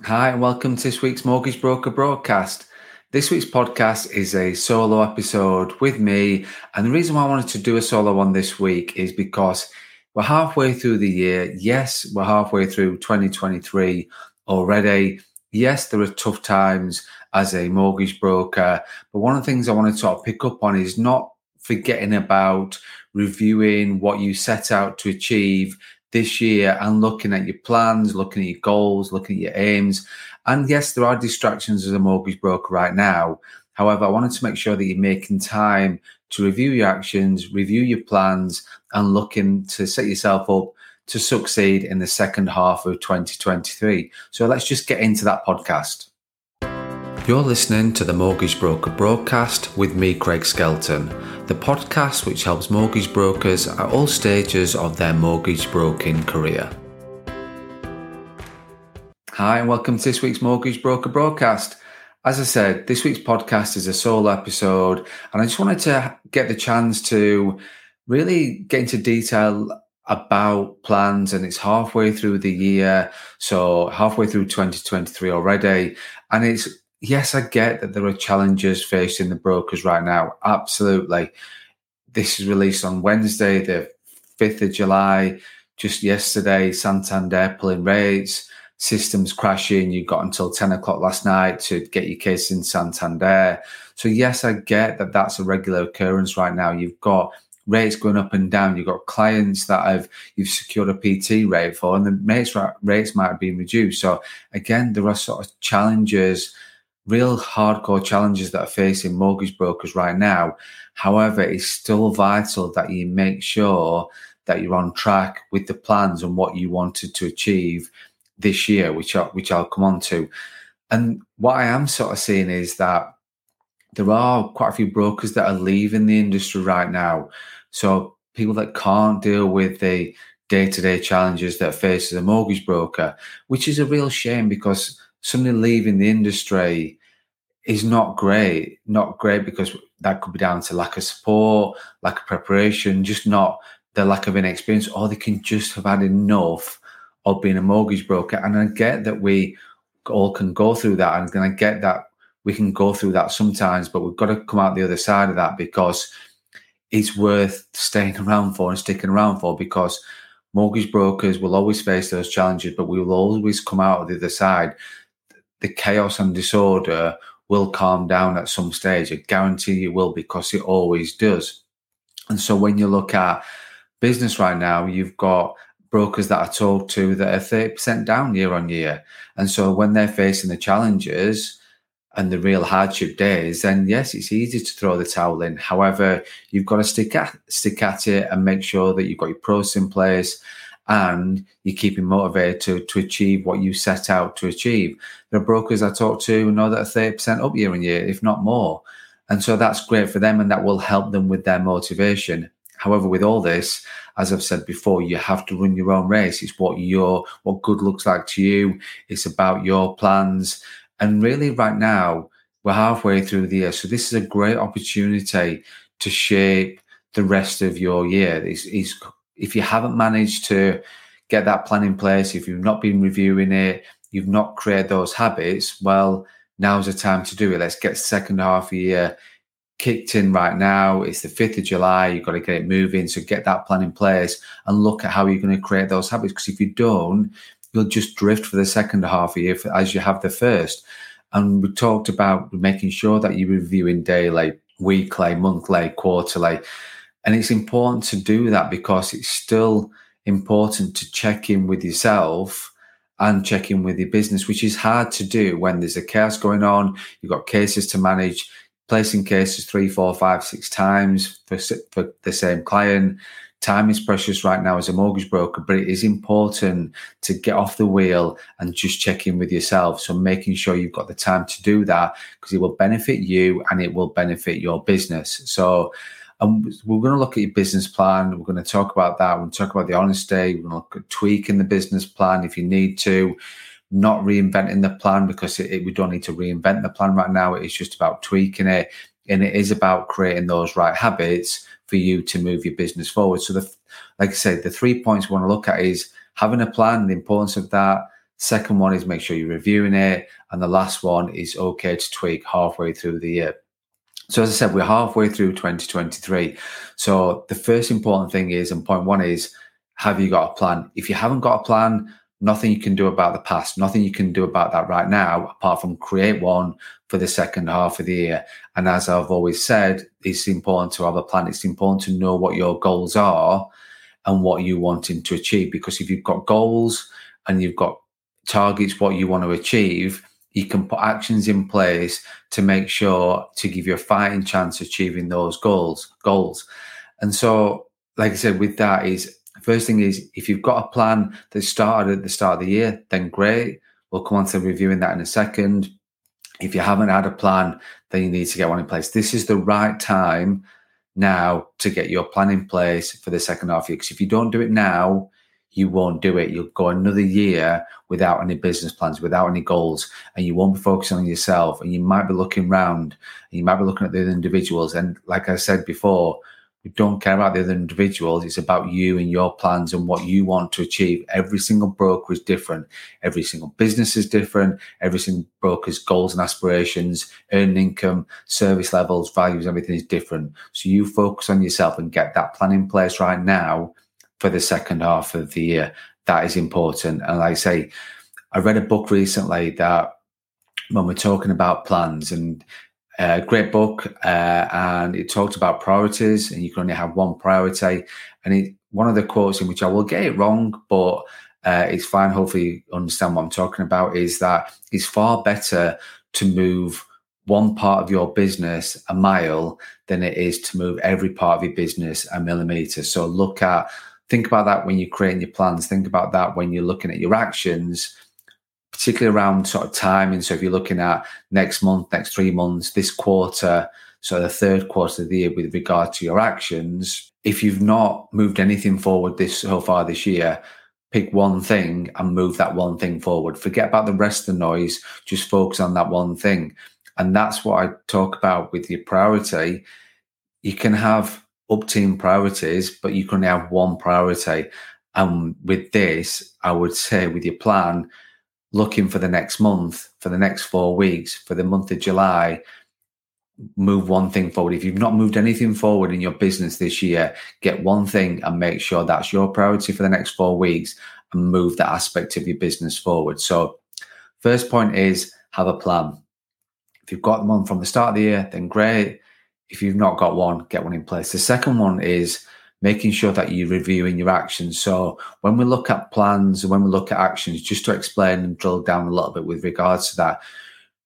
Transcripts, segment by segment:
Hi, and welcome to this week's Mortgage Broker broadcast. This week's podcast is a solo episode with me. And the reason why I wanted to do a solo one this week is because we're halfway through the year. Yes, we're halfway through 2023 already. Yes, there are tough times as a mortgage broker. But one of the things I want to sort of pick up on is not forgetting about reviewing what you set out to achieve this year and looking at your plans, looking at your goals, looking at your aims. And yes, there are distractions as a mortgage broker right now. However, I wanted to make sure that you're making time to review your actions, review your plans, and looking to set yourself up to succeed in the second half of 2023. So let's just get into that podcast. You're listening to the Mortgage Broker broadcast with me, Craig Skelton, the podcast which helps mortgage brokers at all stages of their mortgage broking career. Hi, and welcome to this week's Mortgage Broker broadcast. As I said, this week's podcast is a solo episode, and I just wanted to get the chance to really get into detail about plans and it's halfway through the year so halfway through 2023 already and it's yes, I get that there are challenges facing the brokers right now. Absolutely. This is released on Wednesday, the 5th of July. Just yesterday, Santander pulling rates, systems crashing. You got until 10 o'clock last night to get your case in Santander. So, yes, I get that that's a regular occurrence right now. You've got rates going up and down. You've got clients that have you've secured a PT rate for, and the rates rates might have been reduced. So again, there are sort of challenges real hardcore challenges that are facing mortgage brokers right now. However, it's still vital that you make sure that you're on track with the plans and what you wanted to achieve this year, which I, which I'll come on to. And what I am sort of seeing is that there are quite a few brokers that are leaving the industry right now. So people that can't deal with the day-to-day challenges that faces a mortgage broker, which is a real shame because somebody leaving the industry is not great. Not great because that could be down to lack of support, lack of preparation, just not the lack of inexperience, or they can just have had enough of being a mortgage broker. And I get that we all can go through that, and I get that we can go through that sometimes, but we've got to come out the other side of that because it's worth staying around for and sticking around for because mortgage brokers will always face those challenges, but we will always come out the other side the chaos and disorder will calm down at some stage. I guarantee you will because it always does. And so when you look at business right now, you've got brokers that I talk to that are 30% down year on year. And so when they're facing the challenges and the real hardship days, then yes, it's easy to throw the towel in. However, you've got to stick at stick at it and make sure that you've got your pros in place and you're keeping motivated to, to achieve what you set out to achieve. There are brokers I talk to know that are 30% up year on year, if not more. And so that's great for them and that will help them with their motivation. However, with all this, as I've said before, you have to run your own race. It's what your what good looks like to you. It's about your plans. And really, right now, we're halfway through the year. So this is a great opportunity to shape the rest of your year. It's, it's if you haven't managed to get that plan in place, if you've not been reviewing it, you've not created those habits, well, now's the time to do it. Let's get second half of year kicked in right now. It's the 5th of July. You've got to get it moving. So get that plan in place and look at how you're going to create those habits. Because if you don't, you'll just drift for the second half of year as you have the first. And we talked about making sure that you're reviewing daily, weekly, monthly, quarterly. And it's important to do that because it's still important to check in with yourself and check in with your business, which is hard to do when there's a chaos going on. You've got cases to manage, placing cases three, four, five, six times for, for the same client. Time is precious right now as a mortgage broker, but it is important to get off the wheel and just check in with yourself. So, making sure you've got the time to do that because it will benefit you and it will benefit your business. So, and we're going to look at your business plan. We're going to talk about that. To talk about the honesty. We're going to look at tweaking the business plan if you need to, not reinventing the plan because it, it, we don't need to reinvent the plan right now. It's just about tweaking it. And it is about creating those right habits for you to move your business forward. So, the, like I said, the three points we want to look at is having a plan, the importance of that, Second one is make sure you're reviewing it. And the last one is okay to tweak halfway through the year. So, as I said, we're halfway through 2023. So, the first important thing is, and point one is, have you got a plan? If you haven't got a plan, nothing you can do about the past, nothing you can do about that right now, apart from create one for the second half of the year. And as I've always said, it's important to have a plan. It's important to know what your goals are and what you're wanting to achieve. Because if you've got goals and you've got targets, what you want to achieve, you can put actions in place to make sure to give you a fighting chance achieving those goals. Goals. And so, like I said, with that is First thing is, if you've got a plan that started at the start of the year, then great. We'll come on to reviewing that in a second. If you haven't had a plan, then you need to get one in place. This is the right time now to get your plan in place for the second half year. Because if you don't do it now, you won't do it. You'll go another year without any business plans, without any goals, and you won't be focusing on yourself. And you might be looking around, and you might be looking at the other individuals. And like I said before, we don't care about the other individuals. It's about you and your plans and what you want to achieve. Every single broker is different. Every single business is different. Every single broker's goals and aspirations, earning income, service levels, values, everything is different. So you focus on yourself and get that plan in place right now for the second half of the year. That is important. And like I say, I read a book recently that when we're talking about plans and uh, great book, uh, and it talked about priorities, and you can only have one priority. And it, one of the quotes in which I will get it wrong, but uh, it's fine. Hopefully, you understand what I'm talking about. Is that it's far better to move one part of your business a mile than it is to move every part of your business a millimeter. So look at, think about that when you're creating your plans. Think about that when you're looking at your actions particularly around sort of timing. So if you're looking at next month, next three months, this quarter, so the third quarter of the year with regard to your actions, if you've not moved anything forward this so far this year, pick one thing and move that one thing forward. Forget about the rest of the noise, just focus on that one thing. And that's what I talk about with your priority. You can have up team priorities, but you can only have one priority. And with this, I would say with your plan, looking for the next month, for the next four weeks, for the month of July, move one thing forward. If you've not moved anything forward in your business this year, get one thing and make sure that's your priority for the next four weeks and move that aspect of your business forward. So, first point is have a plan. If you've got one from the start of the year, then great. If you've not got one, get one in place. The second one is making sure that you're reviewing your actions. So when we look at plans and when we look at actions, just to explain and drill down a little bit with regards to that,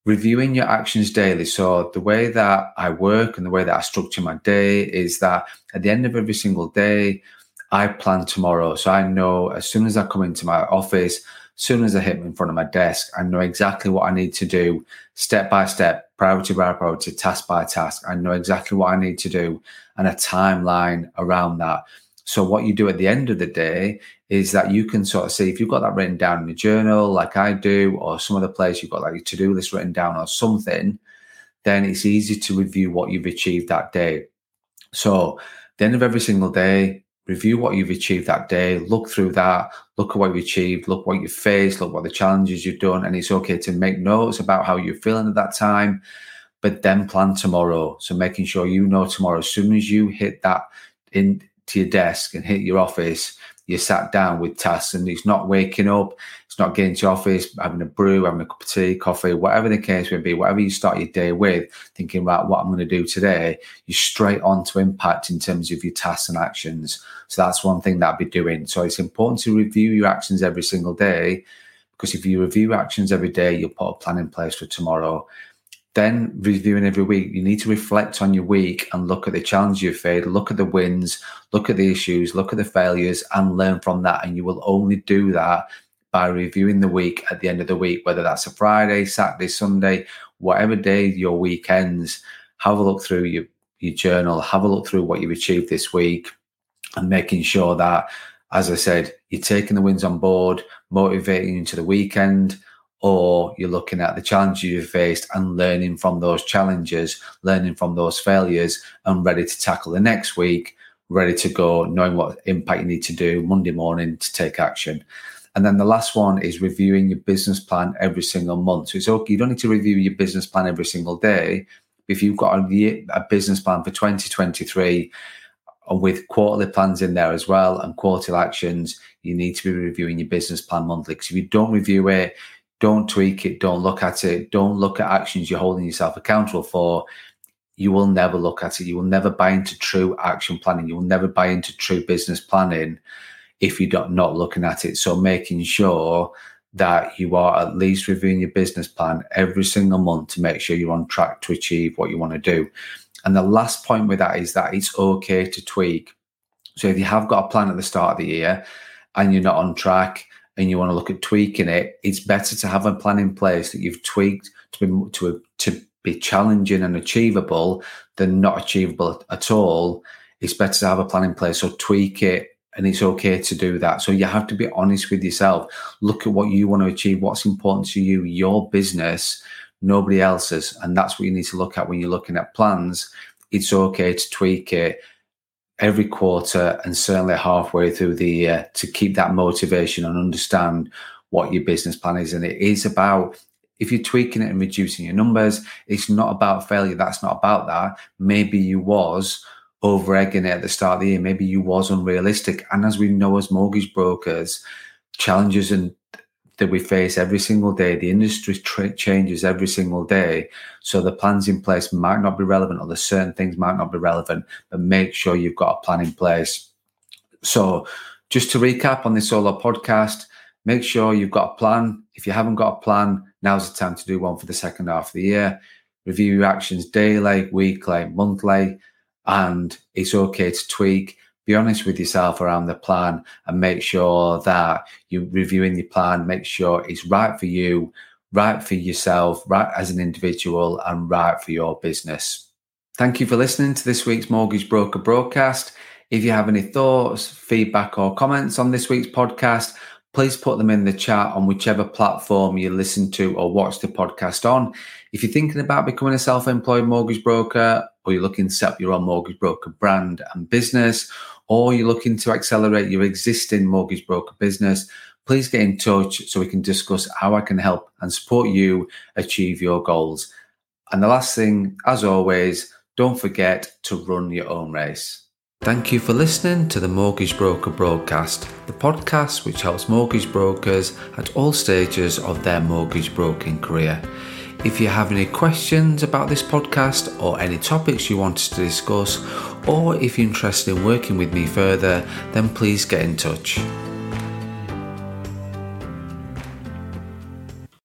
reviewing your actions daily. So the way that I work and the way that I structure my day is that at the end of every single day, I plan tomorrow. So I know as soon as I come into my office, as soon as I hit in front of my desk, I know exactly what I need to do step by step, priority by priority, task by task. I know exactly what I need to do and a timeline around that. So what you do at the end of the day is that you can sort of see if you've got that written down in a journal, like I do, or some other place you've got like to-do list written down or something, then it's easy to review what you've achieved that day. So the end of every single day, review what you've achieved that day, look through that, look at what you've achieved, look what you've faced, look what the challenges you've done. And it's okay to make notes about how you're feeling at that time, but then plan tomorrow. So making sure you know tomorrow, as soon as you hit that into your desk and hit your office, you sat down with tasks and it's not waking up, it's not getting to office, having a brew, having a cup of tea, coffee, whatever the case may be, whatever you start your day with, thinking about what I'm going to do today, you're straight on to impact in terms of your tasks and actions. So that's one thing that I'd be doing. So it's important to review your actions every single day because if you review actions every day, you'll put a plan in place for tomorrow then reviewing every week, you need to reflect on your week and look at the challenges you've faced, look at the wins, look at the issues, look at the failures, and learn from that. And you will only do that by reviewing the week at the end of the week, whether that's a Friday, Saturday, Sunday, whatever day your week ends. Have a look through your, your journal, have a look through what you've achieved this week, and making sure that, as I said, you're taking the wins on board, motivating into the weekend or you're looking at the challenges you've faced and learning from those challenges, learning from those failures, and ready to tackle the next week, ready to go, knowing what impact you need to do Monday morning to take action. And then the last one is reviewing your business plan every single month. So it's okay, you don't need to review your business plan every single day. If you've got a, a business plan for 2023 and with quarterly plans in there as well and quarterly actions, you need to be reviewing your business plan monthly. Because if you don't review it, don't tweak it, don't look at it, don't look at actions you're holding yourself accountable for, you will never look at it. You will never buy into true action planning. You will never buy into true business planning if you're not looking at it. So making sure that you are at least reviewing your business plan every single month to make sure you're on track to achieve what you want to do. And the last point with that is that it's okay to tweak. So if you have got a plan at the start of the year and you're not on track and you want to look at tweaking it, it's better to have a plan in place that you've tweaked to be to to be challenging and achievable than not achievable at all. It's better to have a plan in place. So tweak it and it's okay to do that. So you have to be honest with yourself. Look at what you want to achieve, what's important to you, your business, nobody else's. And that's what you need to look at when you're looking at plans. It's okay to tweak it every quarter and certainly halfway through the year to keep that motivation and understand what your business plan is. And it is about if you're tweaking it and reducing your numbers, it's not about failure. That's not about that. Maybe you was over egging it at the start of the year. Maybe you was unrealistic. And as we know as mortgage brokers, challenges and that we face every single day. The industry tra- changes every single day. So the plans in place might not be relevant or the certain things might not be relevant, but make sure you've got a plan in place. So just to recap on this solo podcast, make sure you've got a plan. If you haven't got a plan, now's the time to do one for the second half of the year. Review your actions daily, weekly, monthly, and it's okay to tweak be honest with yourself around the plan and make sure that you're reviewing your plan, make sure it's right for you, right for yourself, right as an individual, and right for your business. Thank you for listening to this week's Mortgage Broker broadcast. If you have any thoughts, feedback, or comments on this week's podcast, please put them in the chat on whichever platform you listen to or watch the podcast on. If you're thinking about becoming a self employed mortgage broker, or you're looking to set up your own mortgage broker brand and business, or you're looking to accelerate your existing mortgage broker business, please get in touch so we can discuss how I can help and support you achieve your goals. And the last thing, as always, don't forget to run your own race. Thank you for listening to the Mortgage Broker Broadcast, the podcast which helps mortgage brokers at all stages of their mortgage broking career. If you have any questions about this podcast or any topics you want to discuss, or if you're interested in working with me further, then please get in touch.